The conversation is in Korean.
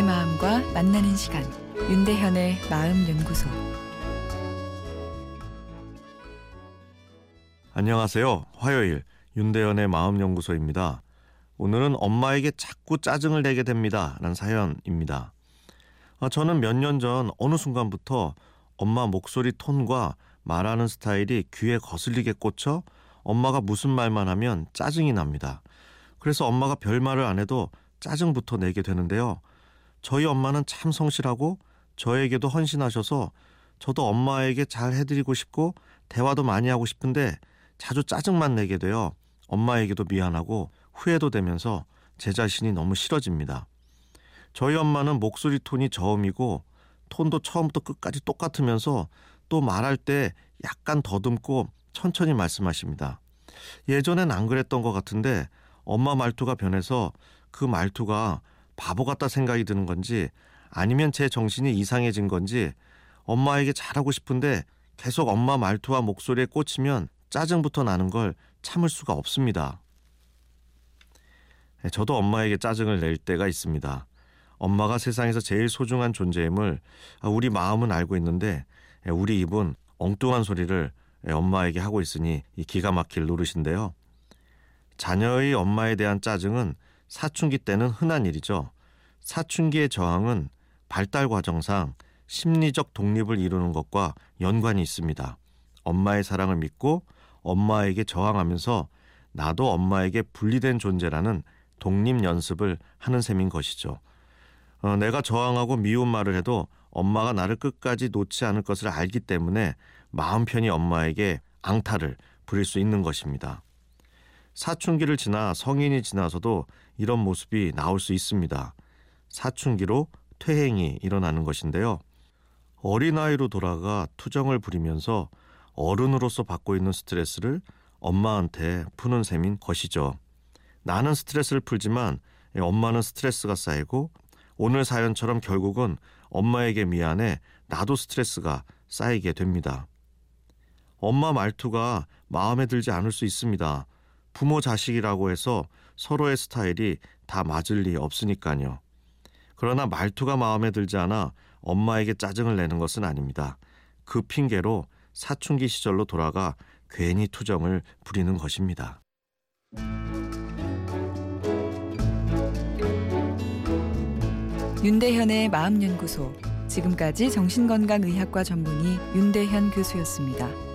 만나는 시간 윤대현의 마음 연구소 안녕하세요. 화요일 윤대현의 마음 연구소입니다. 오늘은 엄마에게 자꾸 짜증을 내게 됩니다. 라는 사연입니다. 아, 저는 몇 년 전 어느 순간부터 엄마 목소리 톤과 말하는 스타일이 귀에 거슬리게 꽂혀 엄마가 무슨 말만 하면 짜증이 납니다. 그래서 엄마가 별 말을 안 해도 짜증부터 내게 되는데요. 저희 엄마는 참 성실하고 저에게도 헌신하셔서 저도 엄마에게 잘 해드리고 싶고 대화도 많이 하고 싶은데 자주 짜증만 내게 되어 엄마에게도 미안하고 후회도 되면서 제 자신이 너무 싫어집니다. 저희 엄마는 목소리 톤이 저음이고 톤도 처음부터 끝까지 똑같으면서 또 말할 때 약간 더듬고 천천히 말씀하십니다. 예전엔 안 그랬던 것 같은데 엄마 말투가 변해서 그 말투가 바보 같다 생각이 드는 건지 아니면 제 정신이 이상해진 건지 엄마에게 잘하고 싶은데 계속 엄마 말투와 목소리에 꽂히면 짜증부터 나는 걸 참을 수가 없습니다. 네, 저도 엄마에게 짜증을 낼 때가 있습니다. 엄마가 세상에서 제일 소중한 존재임을 우리 마음은 알고 있는데 우리 입은 엉뚱한 소리를 엄마에게 하고 있으니 기가 막힐 노릇인데요. 자녀의 엄마에 대한 짜증은 사춘기 때는 흔한 일이죠. 사춘기의 저항은 발달 과정상 심리적 독립을 이루는 것과 연관이 있습니다. 엄마의 사랑을 믿고 엄마에게 저항하면서 나도 엄마에게 분리된 존재라는 독립 연습을 하는 셈인 것이죠. 어, 내가 저항하고 미운 말을 해도 엄마가 나를 끝까지 놓지 않을 것을 알기 때문에 마음 편히 엄마에게 앙탈을 부릴 수 있는 것입니다. 사춘기를 지나 성인이 지나서도 이런 모습이 나올 수 있습니다. 사춘기로 퇴행이 일어나는 것인데요. 어린아이로 돌아가 투정을 부리면서 어른으로서 받고 있는 스트레스를 엄마한테 푸는 셈인 것이죠. 나는 스트레스를 풀지만 엄마는 스트레스가 쌓이고 오늘 사연처럼 결국은 엄마에게 미안해 나도 스트레스가 쌓이게 됩니다. 엄마 말투가 마음에 들지 않을 수 있습니다. 부모 자식이라고 해서 서로의 스타일이 다 맞을 리 없으니까요. 그러나 말투가 마음에 들지 않아 엄마에게 짜증을 내는 것은 아닙니다. 그 핑계로 사춘기 시절로 돌아가 괜히 투정을 부리는 것입니다. 윤대현의 마음연구소 지금까지 정신건강의학과 전문의 윤대현 교수였습니다.